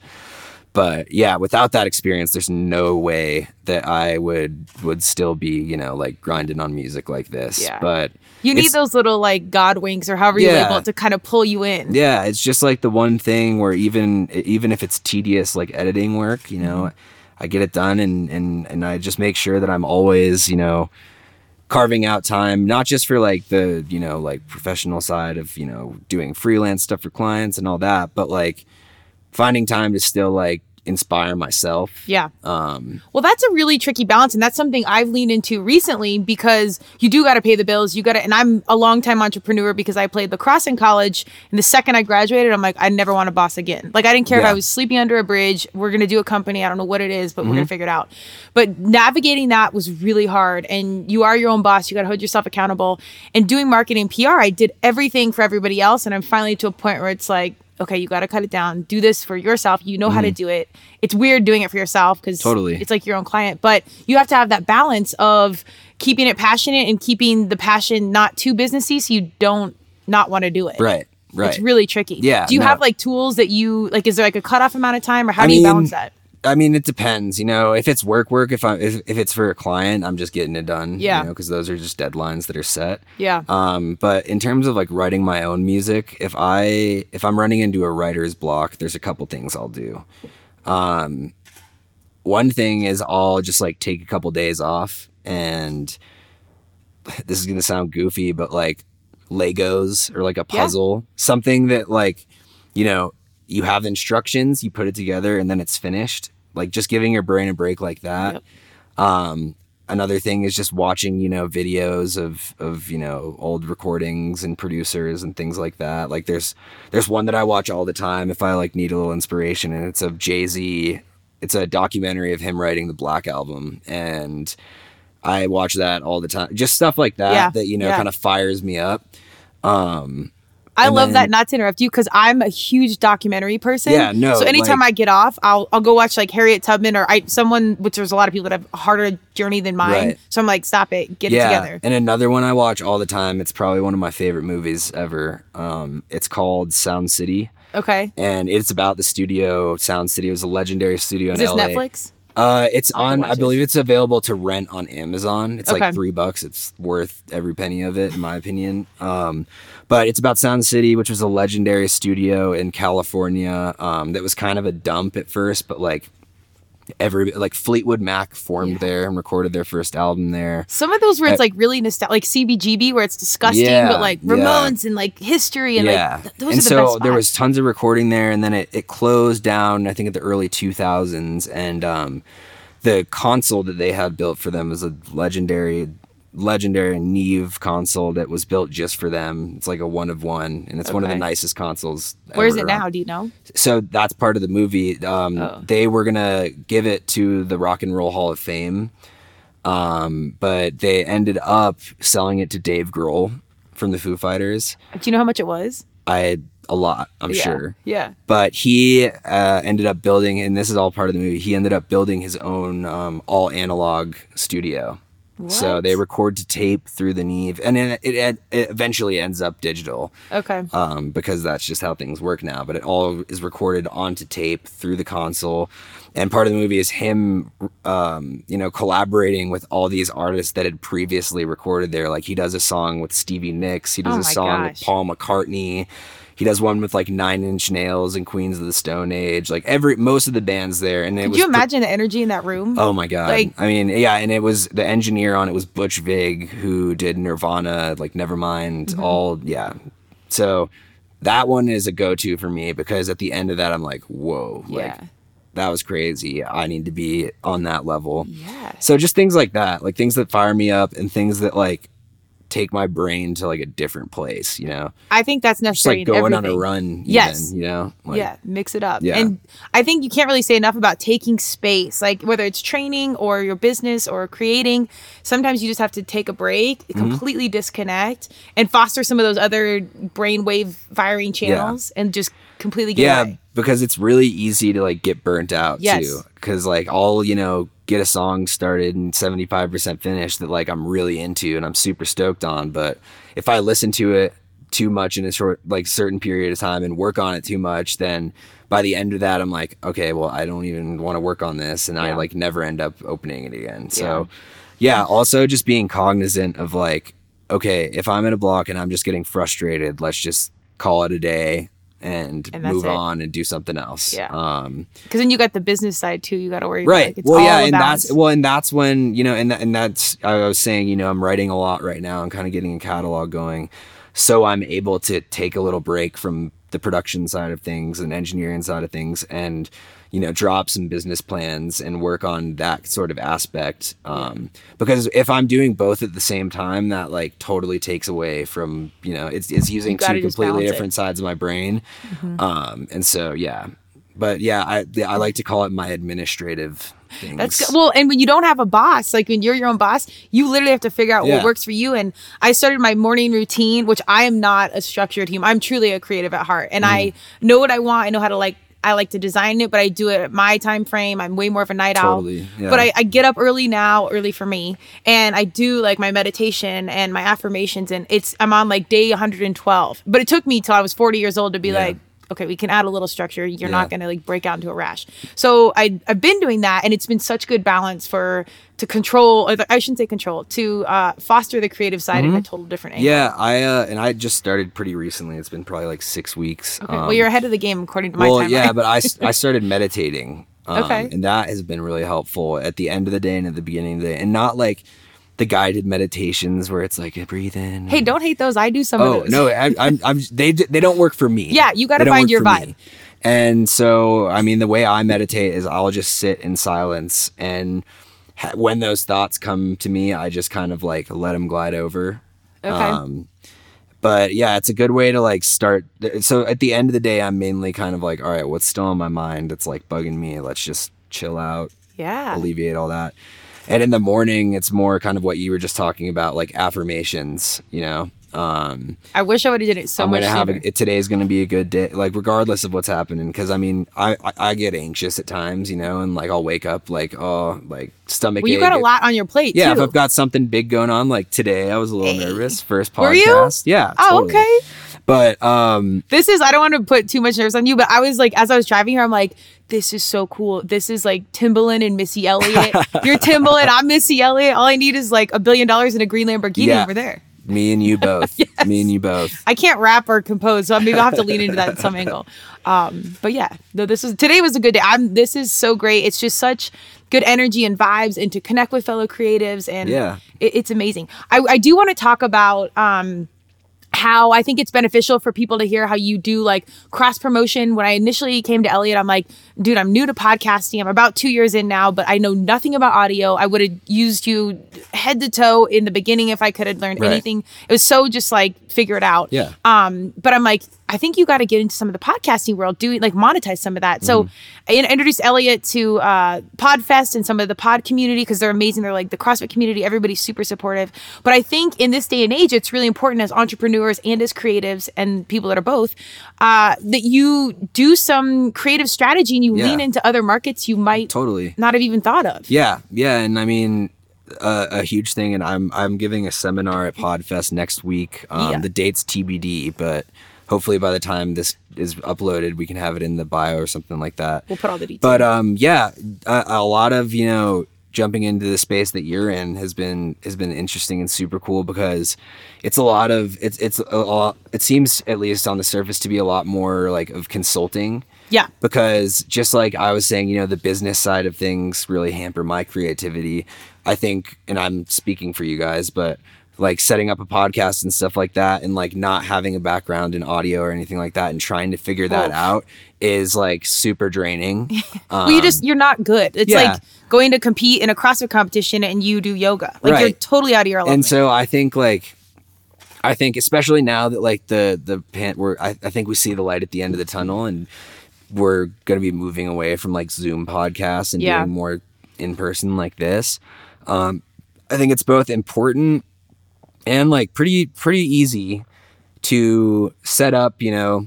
But yeah, without that experience, there's no way that I would would still be you know like grinding on music like this. Yeah. But You need those little like God winks or however you Yeah. label it to kind of pull you in. Yeah, it's just like the one thing where even even if it's tedious like editing work, you know, mm-hmm. I get it done and and and I just make sure that I'm always, you know, carving out time not just for like the, you know, like professional side of, you know, doing freelance stuff for clients and all that, but like finding time to still like inspire myself. Yeah. Um Well, that's a really tricky balance. And that's something I've leaned into recently because you do got to pay the bills. You got to, and I'm a longtime entrepreneur because I played lacrosse in college. And the second I graduated, I'm like, I never want to boss again. Like, I didn't care if I was sleeping under a bridge. We're going to do a company. I don't know what it is, but we're going to figure it out. But navigating that was really hard. And you are your own boss. You got to hold yourself accountable. And doing marketing PR, I did everything for everybody else. And I'm finally to a point where it's like, okay, you got to cut it down. Do this for yourself. You know how to mm. do it. It's weird doing it for yourself because Totally. it's like your own client, but you have to have that balance of keeping it passionate and keeping the passion not too businessy so you don't not want to do it. right, right. It's really tricky. Yeah, Do you no. have like tools that you like is there like a cutoff amount of time or how I do you mean, balance that? I mean, it depends. You know, if it's work, work. If I if, if it's for a client, I'm just getting it done. Yeah. You know, because those are just deadlines that are set. Yeah. Um, but in terms of like writing my own music, if I if I'm running into a writer's block, there's a couple things I'll do. Um, one thing is I'll just like take a couple days off, and this is gonna sound goofy, but like Legos or like a Yeah. puzzle, something that like you know you have instructions, you put it together, and then it's finished. Like just giving your brain a break like that. Yep. Um, another thing is just watching, you know, videos of of you know old recordings and producers and things like that. Like there's there's one that I watch all the time if I like need a little inspiration, and it's of Jay Z. It's a documentary of him writing the Black album, and I watch that all the time. Just stuff like that Yeah, that you know yeah. kind of fires me up. Um, I And love then- that. Not to interrupt you, because I'm a huge documentary person. Yeah, no, So anytime like- I get off, I'll I'll go watch like Harriet Tubman or I someone which there's a lot of people that have a harder journey than mine. Right. So I'm like, stop it, get it together. And another one I watch all the time. It's probably one of my favorite movies ever. Um, it's called Sound City, Okay. and it's about the studio. Sound City It was a legendary studio Is in this LA. Netflix? Uh, it's I'll have to on. I believe it's available to rent on Amazon. It's Okay. like three bucks. It's worth every penny of it, in my opinion. Um, but it's about Sound City, which was a legendary studio in California. Um, that was kind of a dump at first, but like every like Fleetwood Mac formed Yeah. there and recorded their first album there. Some of those where it's like really nostalgic, like CBGB, where it's disgusting, Yeah, but like yeah. Ramones and like history and yeah. like th- those and are the so there was tons of recording there, and then it, it closed down. I think at the early 2000s, and um, the console that they had built for them was a legendary, legendary Neve console that was built just for them. It's like a one of one, and it's one of the nicest consoles. Where is it now? Do you know? So that's part of the movie. Um, Oh. They were gonna give it to the Rock and Roll Hall of Fame, um, but they ended up selling it to Dave Grohl from the Foo Fighters. Do you know how much it was? I a lot, I'm Yeah. sure. Yeah. But he uh, ended up building, and this is all part of the movie. He ended up building his own um, all analog studio. So they record to tape through the Neve, and then it, it, it eventually ends up digital Okay. um, because that's just how things work now. But it all is recorded onto tape through the console, and part of the movie is him, um, you know, collaborating with all these artists that had previously recorded there. Like he does a song with Stevie Nicks, he does Oh a song with. Paul McCartney. He does one with like Nine Inch Nails and Queens of the Stone Age. Like every most of the bands there, and it Could was you pr- imagine the energy in that room? Oh my god! Like- I mean, yeah, and it was the engineer on it was Butch Vig, who did Nirvana, like Nevermind, Mm-hmm. all yeah. So that one is a go-to for me because at the end of that, I'm like, whoa, like yeah. that was crazy. I need to be on that level. Yeah. So just things like that, like things that fire me up and things that like take my brain to like a different place. You know, I think that's just necessary. like in going on a run. Even, Yes. you know, like, yeah, mix it up. Yeah. And I think you can't really say enough about taking space, like whether it's training or your business or creating. Sometimes you just have to take a break, Mm-hmm. completely disconnect, and foster some of those other brainwave firing channels and just completely get yeah away. because it's really easy to like get burnt out Yes. too because like i'll you know get a song started and 75% finished that like i'm really into and i'm super stoked on but if i listen to it too much in a short like certain period of time and work on it too much then by the end of that i'm like okay well i don't even want to work on this and i like never end up opening it again. So yeah also just being cognizant of like okay if i'm in a block and i'm just getting frustrated let's just call it a day and, And move it. on and do something else Yeah. um Because then you got the business side too. You got to worry. right About, like, it's well yeah and that's well and that's when you know and, and that's i was saying you know i'm writing a lot right now and kind of getting a catalog going so i'm able to take a little break from the production side of things and engineering side of things and you know drop some business plans and work on that sort of aspect um because if i'm doing both at the same time that like totally takes away from you know it's, it's using two completely balance it. different sides of my brain Mm-hmm. um and so yeah but yeah i i like to call it my administrative things That's good. Well, and when you don't have a boss, like when you're your own boss, you literally have to figure out Yeah. what works for you. And I started my morning routine, which I am not a structured human. I'm truly a creative at heart, and I Mm-hmm. know what I want. I know how to like. I like to design it, but I do it at my time frame. I'm way more of a night Totally, owl. yeah. But I, I get up early now, early for me, and I do like my meditation and my affirmations, and it's I'm on like day 112. But it took me till I was 40 years old to be Yeah. like, okay, we can add a little structure. You're Yeah. not going to like break out into a rash. So I I've been doing that, and it's been such good balance for to control. Or I shouldn't say control to uh, foster the creative side in a total different angle. Mm-hmm. Yeah, I uh, and I just started pretty recently. It's been probably like six weeks. Okay. Um, well, you're ahead of the game according to my well, timeline. yeah, but I I started meditating. Um, Okay. and that has been really helpful at the end of the day and at the beginning of the day, and not like the guided meditations where it's like breathe in. hey, don't hate those. I do some of Oh those. no, I, I'm, I'm they they don't work for me. Yeah, you gotta find your vibe. me. And so, I mean, the way I meditate is I'll just sit in silence and ha- when those thoughts come to me, I just kind of like let them glide over. Okay. Um, but yeah, it's a good way to like start. So at the end of the day, I'm mainly kind of like, all right, what's still on my mind that's like bugging me? Let's just chill out, yeah. alleviate all that. And in the morning, it's more kind of what you were just talking about, like affirmations, you know. Um, I wish I would have did it so I'm much gonna have sooner. a, today's gonna be a good day, like regardless of what's happening. Because I mean, I, I I get anxious at times, you know, and like I'll wake up like oh like stomach. well, you got a lot on your plate Yeah, too. if I've got something big going on, like today, I was a little Hey. nervous. First Were you? podcast, yeah. oh, totally. okay. But um, This is I don't want to put too much nerves on you, but I was like as I was driving here, I'm like, this is so cool. This is like Timbaland and Missy Elliott. You're Timbaland, I'm Missy Elliott. All I need is like a billion dollars and a green Lamborghini Yeah. over there. Me and you both, me and you both. I can't rap or compose, so maybe I'll have to lean into that at some angle. Um, but yeah, no, this is today was a good day. I'm this is so great. It's just such good energy and vibes and to connect with fellow creatives and Yeah. it, it's amazing. I, I do want to talk about um how I think it's beneficial for people to hear how you do like cross promotion. When I initially came to Elliot, I'm like, dude, I'm new to podcasting. I'm about two years in now, but I know nothing about audio. I would have used you head to toe in the beginning if I could have learned Right. anything. It was so just like figure it out. Yeah. Um, but I'm like, I think you got to get into some of the podcasting world, do like monetize some of that. So Mm-hmm. I introduced Elliot to uh, Podfest and some of the pod community because they're amazing. They're like the CrossFit community. Everybody's super supportive. But I think in this day and age, it's really important as entrepreneurs and as creatives and people that are both uh, that you do some creative strategy and you Yeah. lean into other markets you might Totally. not have even thought of. Yeah, yeah, and I mean, uh, a huge thing, and I'm I'm giving a seminar at Podfest next week. Um, Yeah. The date's TBD, but hopefully by the time this is uploaded, we can have it in the bio or something like that. We'll put all the details. But um, yeah, a, a lot of you know jumping into the space that you're in has been has been interesting and super cool because it's a lot of it's it's a lot. It seems at least on the surface to be a lot more like of consulting yeah. because just like I was saying, you know, the business side of things really hamper my creativity. I think, and I'm speaking for you guys, but like setting up a podcast and stuff like that, and like not having a background in audio or anything like that, and trying to figure that Oof. out is like super draining. well, you just you're not good. It's Um, yeah. like going to compete in a CrossFit competition and you do yoga. Like you're totally out of your element. and so I think like I think especially now that like the the pan we're I, I think we see the light at the end of the tunnel and we're gonna be moving away from like Zoom podcasts and Yeah. doing more in person like this. Um I think it's both important and like pretty pretty easy to set up, you know.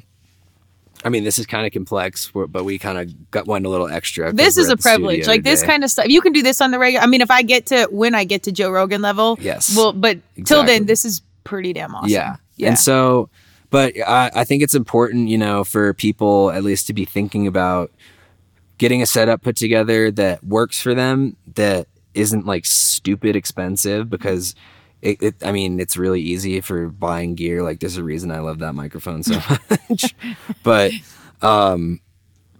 I mean, this is kind of complex, but we kind of got one a little extra. this is a privilege. Like this kind of stuff. You can do this on the regular. I mean, if I get to when I get to Joe Rogan level, Yes. Well, but till then, this is pretty damn awesome. Yeah. Yeah. And so, but I, I think it's important, you know, for people at least to be thinking about getting a setup put together that works for them, that isn't like stupid expensive because it, it I mean, it's really easy for buying gear. Like there's a reason I love that microphone so much. but, um,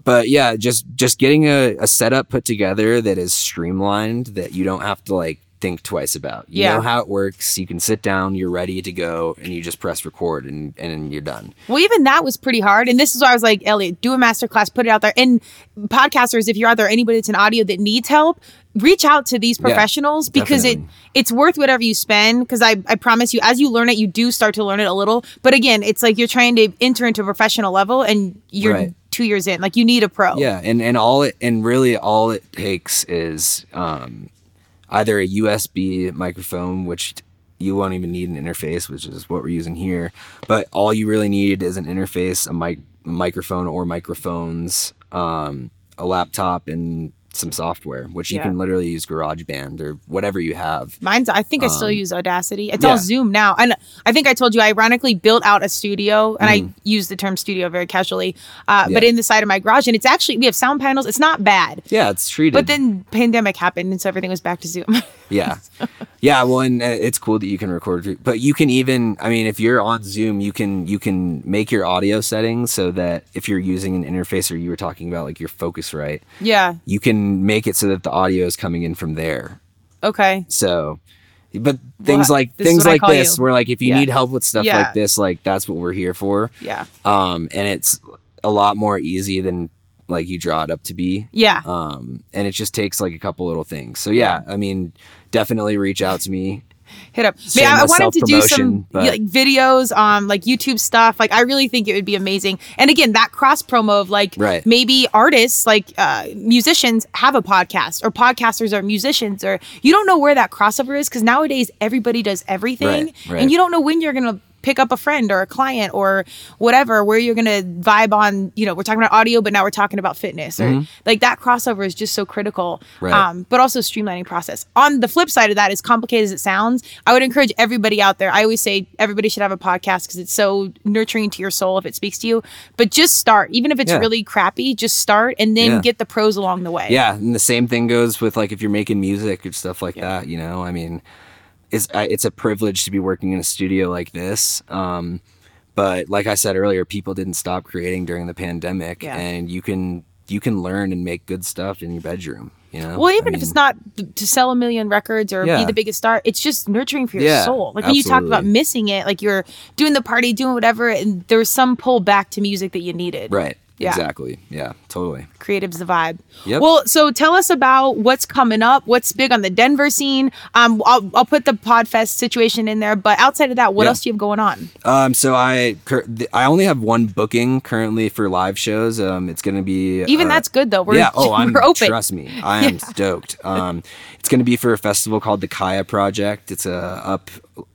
but yeah, just just getting a, a setup put together that is streamlined that you don't have to like think twice about. You Yeah. know how it works. You can sit down, you're ready to go, and you just press record and and you're done. Well, even that was pretty hard. And this is why I was like, Elliot, do a masterclass, put it out there. And podcasters, if you're out there, anybody that's in audio that needs help, reach out to these Yeah, professionals because it it's worth whatever you spend. Because I, I promise you, as you learn it, you do start to learn it a little. But again, it's like you're trying to enter into a professional level and you're Right. two years in. Like you need a pro. Yeah, and and all it and really all it takes is um, either a USB microphone, which you won't even need an interface, which is what we're using here. But all you really need is an interface, a mic, microphone or microphones, um, a laptop, and some software, which you can literally use GarageBand or whatever you have. Mine's. I think I still use Audacity. It's Um, yeah. all Zoom now, and I think I told you I ironically built out a studio, and Mm. I use the term studio very casually, uh, but in the side of my garage, and it's actually we have sound panels. It's not bad, Yeah, it's treated. but then pandemic happened, and so everything was back to Zoom. Yeah. Yeah, well, and uh, it's cool that you can record, but you can even, I mean, if you're on Zoom, you can you can make your audio settings so that if you're using an interface or you were talking about like your Focusrite, yeah. you can make it so that the audio is coming in from there. Okay. So, but things Well, like this things like this, you. where like if you Yeah. need help with stuff Yeah. like this, like that's what we're here for. Yeah. Um, and it's a lot more easy than like you draw it up to be. Yeah. Um, and it just takes like a couple little things. So yeah, I mean, definitely reach out to me. hit up. Man, I, I wanted to do some but- like videos, on like YouTube stuff. Like I really think it would be amazing. And again, that cross promo of like Right. maybe artists, like uh, musicians, have a podcast, or podcasters are musicians, or you don't know where that crossover is because nowadays everybody does everything, Right, right. and you don't know when you're gonna pick up a friend or a client or whatever where you're gonna vibe on you know we're talking about audio but now we're talking about fitness or like that crossover is just so critical Mm-hmm. Right. um, but also streamlining process. On the flip side of that, as complicated as it sounds, I would encourage everybody out there. I always say everybody should have a podcast because it's so nurturing to your soul if it speaks to you. But just start, even if it's Yeah. really crappy, just start and then Yeah. get the pros along the way. Yeah, and the same thing goes with like if you're making music and stuff like that. You know, I mean, it's I- it's a privilege to be working in a studio like this. Um, but like I said earlier, people didn't stop creating during the pandemic, Yeah. and you can you can learn and make good stuff in your bedroom. You know, Well, I even if it's not to sell a million records or be the biggest star, it's just nurturing for your Yeah, soul. Like when you talk about missing it, like you're doing the party, doing whatever, and there was some pull back to music that you needed. right. Yeah. Exactly. Yeah. Totally. creative's the vibe. Yep. Well, so tell us about what's coming up. What's big on the Denver scene? Um, I'll, I'll put the Podfest situation in there, but outside of that, what Yeah. else do you have going on? Um, so I I only have one booking currently for live shows. Um, it's gonna be Even uh, that's good though. We're, yeah. Oh, I'm open. trust me. I am stoked. Um, it's going to be for a festival called the Kaya Project. It's uh, up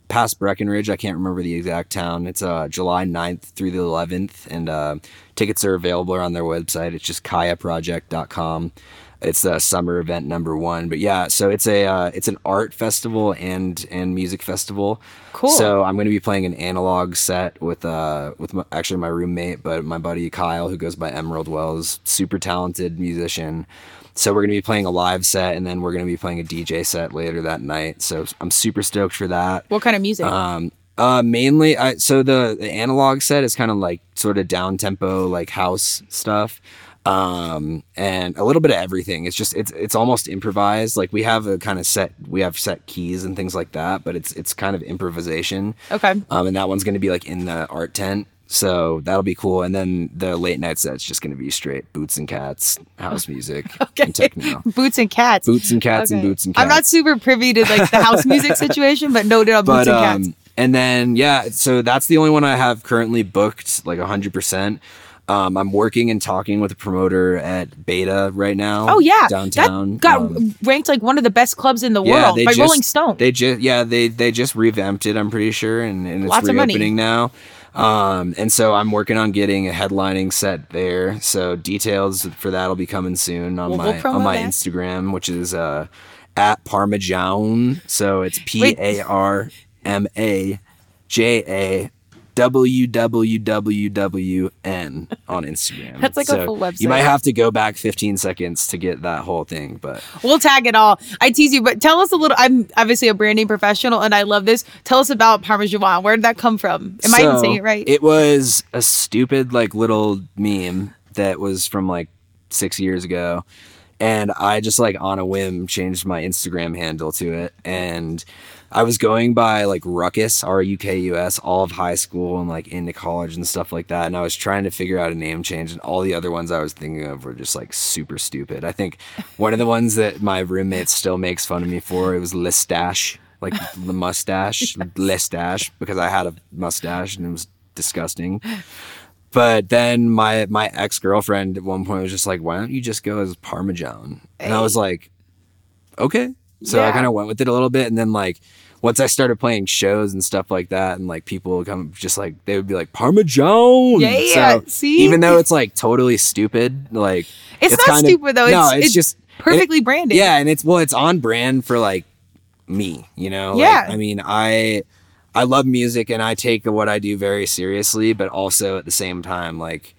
past Breckenridge. I can't remember the exact town. It's uh, July 9th through the 11th, and uh, tickets are available on their website. It's just kayaproject.com. It's the summer event number one, but yeah, so it's a uh, it's an art festival and and music festival. Cool. So I'm going to be playing an analog set with uh with my, actually my roommate, but my buddy Kyle, who goes by Emerald Wells, super talented musician. So we're going to be playing a live set, and then we're going to be playing a DJ set later that night. So I'm super stoked for that. What kind of music? Um, uh, mainly, I so the, the analog set is kind of like sort of down tempo, like house stuff, um, and a little bit of everything. It's just it's it's almost improvised. Like we have a kind of set, we have set keys and things like that, but it's it's kind of improvisation. okay. Um, and that one's going to be like in the art tent. So that'll be cool. And then the late night set's just going to be straight boots and cats, house music, and techno. Boots and cats. Boots and cats and boots and cats. I'm not super privy to like the house music situation, but noted on but boots and cats. um and then yeah so that's the only one i have currently booked like 100% um, i'm working and talking with a promoter at beta right now Oh yeah, downtown That got Um, ranked like one of the best clubs in the world by just, Rolling Stone. they just yeah they they just revamped it i'm pretty sure and, and it's Lots of money. reopening now um and so i'm working on getting a headlining set there. So details for that'll be coming soon on Well, my on my that. instagram which is uh at parmesan so it's p-a-r-m-a-j-a www.n on Instagram. That's like a So full website. You might have to go back 15 seconds to get that whole thing, but We'll tag it all. I tease you, but tell us a little. I'm obviously a branding professional, and I love this. Tell us about Parmesan. Where did that come from? Am I even saying it right? It was a stupid like little meme that was from like six years ago. And I just like on a whim changed my Instagram handle to it. And I was going by like Ruckus, R U K U S, all of high school and like into college and stuff like that. And I was trying to figure out a name change, and all the other ones I was thinking of were just like super stupid. I think one of the ones that my roommate still makes fun of me for it was Listache, like the mustache, Listache, because I had a mustache and it was disgusting. But then my my ex girlfriend at one point was just like, "Why don't you just go as Parmesan?" And I was like, "Okay." So I kind of went with it a little bit, and then like once I started playing shows and stuff like that, and like people would come just like they would be like Parmesan. Yeah, So see? even though it's like totally stupid, like It's not kinda- stupid, though. No, It's- it's, it's just perfectly it- branded. Yeah, and it's well, it's on brand for like me. You know. Like, Yeah. I mean, I I love music and I take what I do very seriously, but also at the same time, like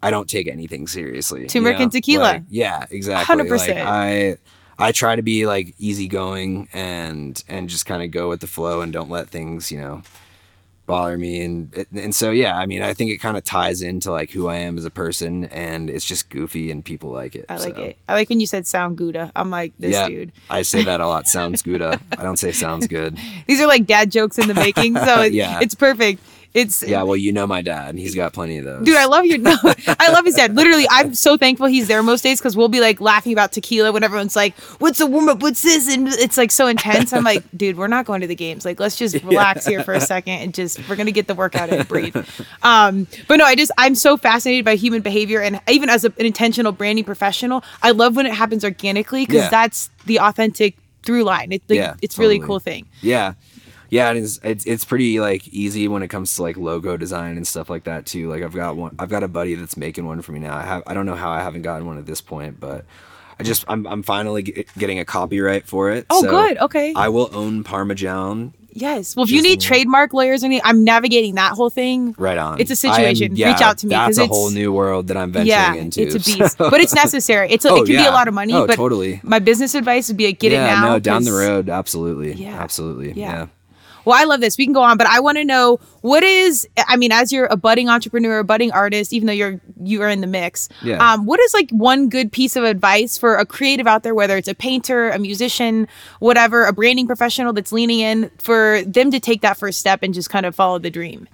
I don't take anything seriously. you Turmeric know? and tequila. Like, yeah, exactly. 100%. I I try to be like easygoing and and just kind of go with the flow and don't let things, you know, bother me and and so yeah, I mean, I think it kind of ties into like who I am as a person and it's just goofy and people like it. I like so. it. I like when you said sound Gouda. I'm like this yeah, dude. I say that a lot. Sounds good. I don't say sounds good. These are like dad jokes in the making, so it, Yeah. it's perfect. It's Yeah, well, you know my dad. And he's got plenty of those. Dude, I love your. No, I love his dad. Literally, I'm so thankful he's there most days because we'll be like laughing about tequila when everyone's like, "What's the warm up? What's this?" And it's like so intense. I'm like, dude, we're not going to the games. Like, let's just relax here for a second and just we're gonna get the workout and breathe. Um, but no, I just I'm so fascinated by human behavior and even as a, an intentional branding professional, I love when it happens organically because Yeah. that's the authentic through line. It, like, Yeah, it's really totally. cool thing. Yeah. Yeah, and it's, it's it's pretty like easy when it comes to like logo design and stuff like that too. Like I've got one, I've got a buddy that's making one for me now. I have, I don't know how I haven't gotten one at this point, but I just, I'm, I'm finally get, getting a copyright for it. Oh, so good. Okay. I will own Parmesan. yes. Well, if you need trademark lawyers or anything, I'm navigating that whole thing. Right on. It's a I am- situation. yeah, Reach out to me, That's a it's- whole new world that I'm venturing yeah, into. it's a so- beast, but it's necessary. It's a, Oh, it can be a lot of money, Oh, but totally. my business advice would be like get yeah, it now. no, down the road, absolutely. Yeah. absolutely. Yeah. Well, I love this. We can go on, but I want to know what is. I mean, as you're a budding entrepreneur, a budding artist, even though you're you are in the mix. Yeah. Um, what is like one good piece of advice for a creative out there, whether it's a painter, a musician, whatever, a branding professional that's leaning in for them to take that first step and just kind of follow the dream.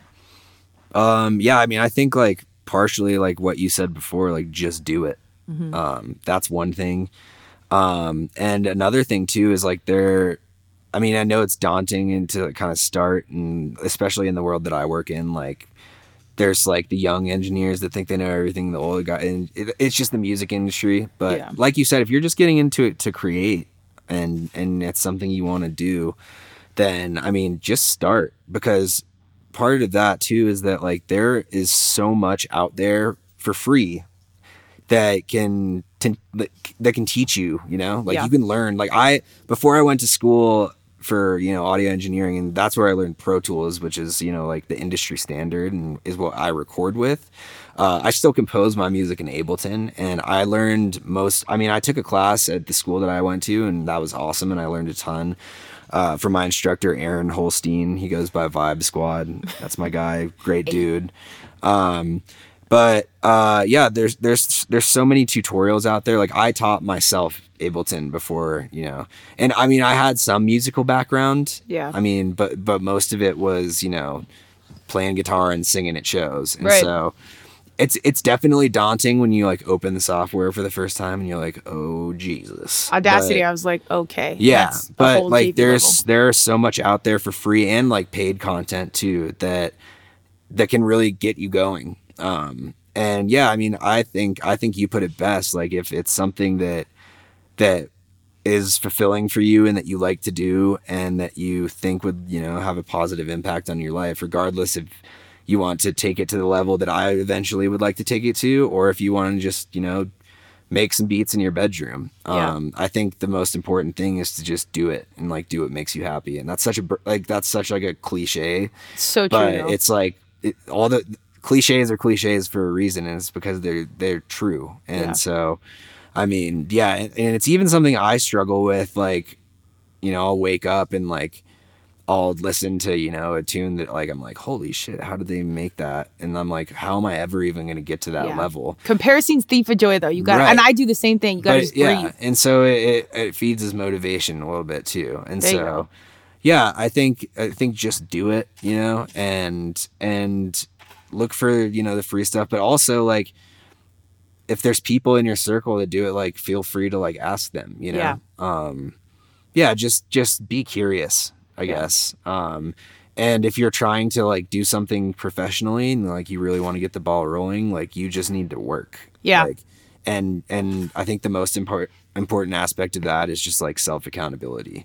Um, yeah, I mean, I think like partially like what you said before, like just do it. Um, that's one thing. Um, and another thing too is like there, I mean, I know it's daunting and to kind of start, and especially in the world that I work in, like there's like the young engineers that think they know everything, the old guy, and it, it's just the music industry. But Yeah. like you said, if you're just getting into it to create, and and it's something you want to do, then I mean, just start because part of that too is that like there is so much out there for free that can that can teach you you know like Yeah. you can learn like i before i went to school for you know audio engineering and that's where i learned pro tools which is you know like the industry standard and is what i record with. Uh, i still compose my music in ableton and i learned most i mean i took a class at the school that i went to and that was awesome and i learned a ton. Uh, from my instructor aaron holstein he goes by vibe squad. That's my guy. Great dude. Um, but uh, yeah, there's there's there's so many tutorials out there. Like I taught myself Ableton before, you know, and I mean I had some musical background. Yeah. I mean, but but most of it was you know playing guitar and singing at shows, and Right. so it's it's definitely daunting when you like open the software for the first time and you're like, oh Jesus, Audacity, But- I was like, okay, yeah but like there's level. there's so much out there for free and like paid content too that that can really get you going um and yeah i mean i think i think you put it best like if it's something that that is fulfilling for you and that you like to do and that you think would you know have a positive impact on your life regardless if you want to take it to the level that i eventually would like to take it to or if you want to just you know make some beats in your bedroom Yeah. um i think the most important thing is to just do it and like do what makes you happy and that's such a br- like that's such like a cliche so true. but it's like it, all the cliches are cliches for a reason and it's because they're they're true and Yeah. so i mean yeah and, and it's even something i struggle with like you know i'll wake up and like i'll listen to you know a tune that like i'm like holy shit how did they make that and i'm like how am i ever even going to get to that Yeah. level Comparison's thief of joy, though. You got, Right. and I do the same thing. You got to but just yeah breathe. and so it, it, feeds his motivation a little bit too and There so yeah i think i think just do it you know and and look for you know the free stuff but also like if there's people in your circle that do it like feel free to like ask them you know Yeah. um yeah just just be curious i Yeah. guess um and if you're trying to like do something professionally and like you really want to get the ball rolling like you just need to work Yeah. like and and i think the most important important aspect of that is just like self accountability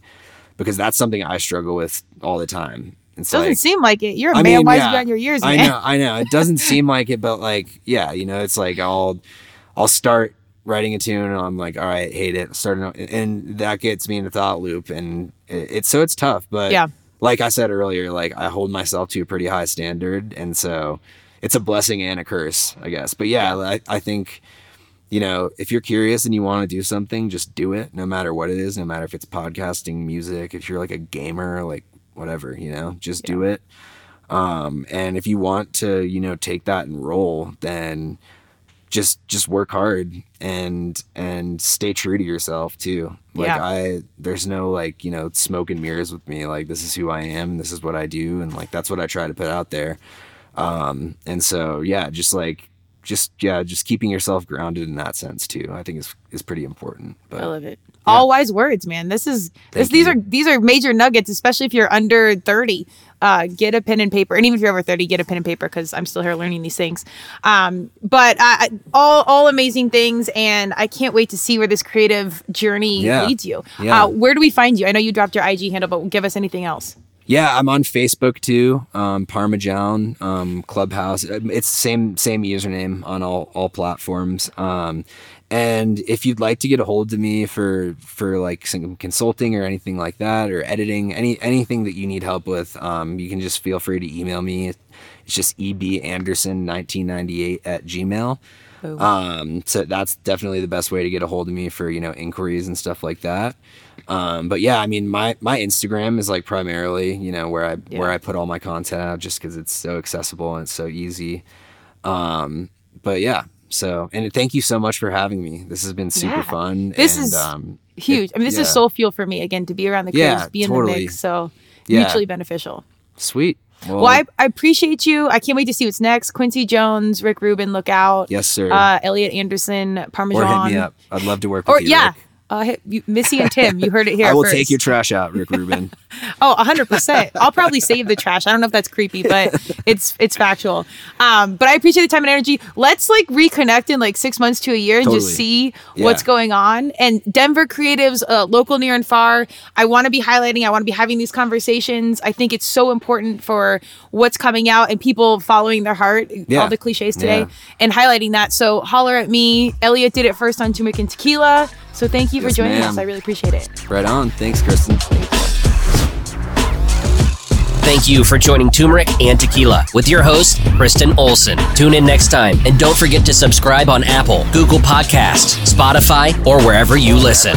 because that's something i struggle with all the time it's Doesn't like seem like it. You're a I man mean, wise yeah, beyond your years, I know, I know. It doesn't seem like it, but like, yeah, you know, it's like I'll, I'll start writing a tune and I'm like, all right, hate it, starting, and that gets me in a thought loop, and it, it's so it's tough, but Yeah. like I said earlier, like I hold myself to a pretty high standard, and so it's a blessing and a curse, I guess. But yeah, I, I think. You know, if you're curious and you want to do something, just do it, no matter what it is, no matter if it's podcasting, music, if you're like a gamer, like whatever, you know, just do it. Um, and if you want to, you know, take that and roll, then just just work hard and and stay true to yourself too. Like Yeah. i there's no like you know smoke and mirrors with me. Like this is who i am. This is what i do. And like that's what i try to put out there. Um and so yeah just like just yeah just keeping yourself grounded in that sense too i think is is pretty important but I love it. All wise words, man. This is this, these are these are major nuggets, especially if you're under 30. Uh, get a pen and paper, and even if you're over 30, get a pen and paper because I'm still here learning these things. Um, but I- all all amazing things, and I can't wait to see where this creative journey Yeah. leads you. Yeah. Uh, where do we find you? I know you dropped your IG handle, but give us anything else. Yeah, I'm on Facebook too. Um, Parmesan um, Clubhouse. It's same same username on all all platforms. Um, and if you'd like to get a hold of me for for like some consulting or anything like that, or editing, any anything that you need help with, um, you can just feel free to email me. It's just ebanderson1998 at gmail. Boom. Um, so that's definitely the best way to get a hold of me for you know inquiries and stuff like that. Um, but yeah, I mean my my Instagram is like primarily you know where I where I put all my content out just because it's so accessible and it's so easy. Um, but yeah, so and thank you so much for having me. This has been super Yeah. fun. This and, is um, Huge. I mean, this yeah. is soul fuel for me again to be around the creatives, Yeah, be in the mix. So Yeah. mutually beneficial. sweet. Well, Well, I, I appreciate you. I can't wait to see what's next. Quincy Jones, Rick Rubin, look out. yes, sir. Uh, Elliot Anderson, Parmesan. or hit me up. I'd love to work Or with you. yeah, Rick. Uh, you, Missy and Tim. You heard it here. I will first. take your trash out, Rick Rubin. Oh, hundred percent. I'll probably save the trash. I don't know if that's creepy, but it's it's factual. Um, but I appreciate the time and energy. Let's like reconnect in like six months to a year and just see Yeah. what's going on. And Denver creatives, uh, local, near and far. I want to be highlighting. I want to be having these conversations. I think it's so important for what's coming out and people following their heart. Yeah. All the cliches today Yeah. and highlighting that. So holler at me. Elliot did it first on Turmeric and Tequila. So thank you for joining ma'am. us. I really appreciate it. right on. Thanks, Kristen. Thank you for joining Turmeric and Tequila with your host, Kristen Olson. Tune in next time and don't forget to subscribe on Apple, Google Podcasts, Spotify, or wherever you listen.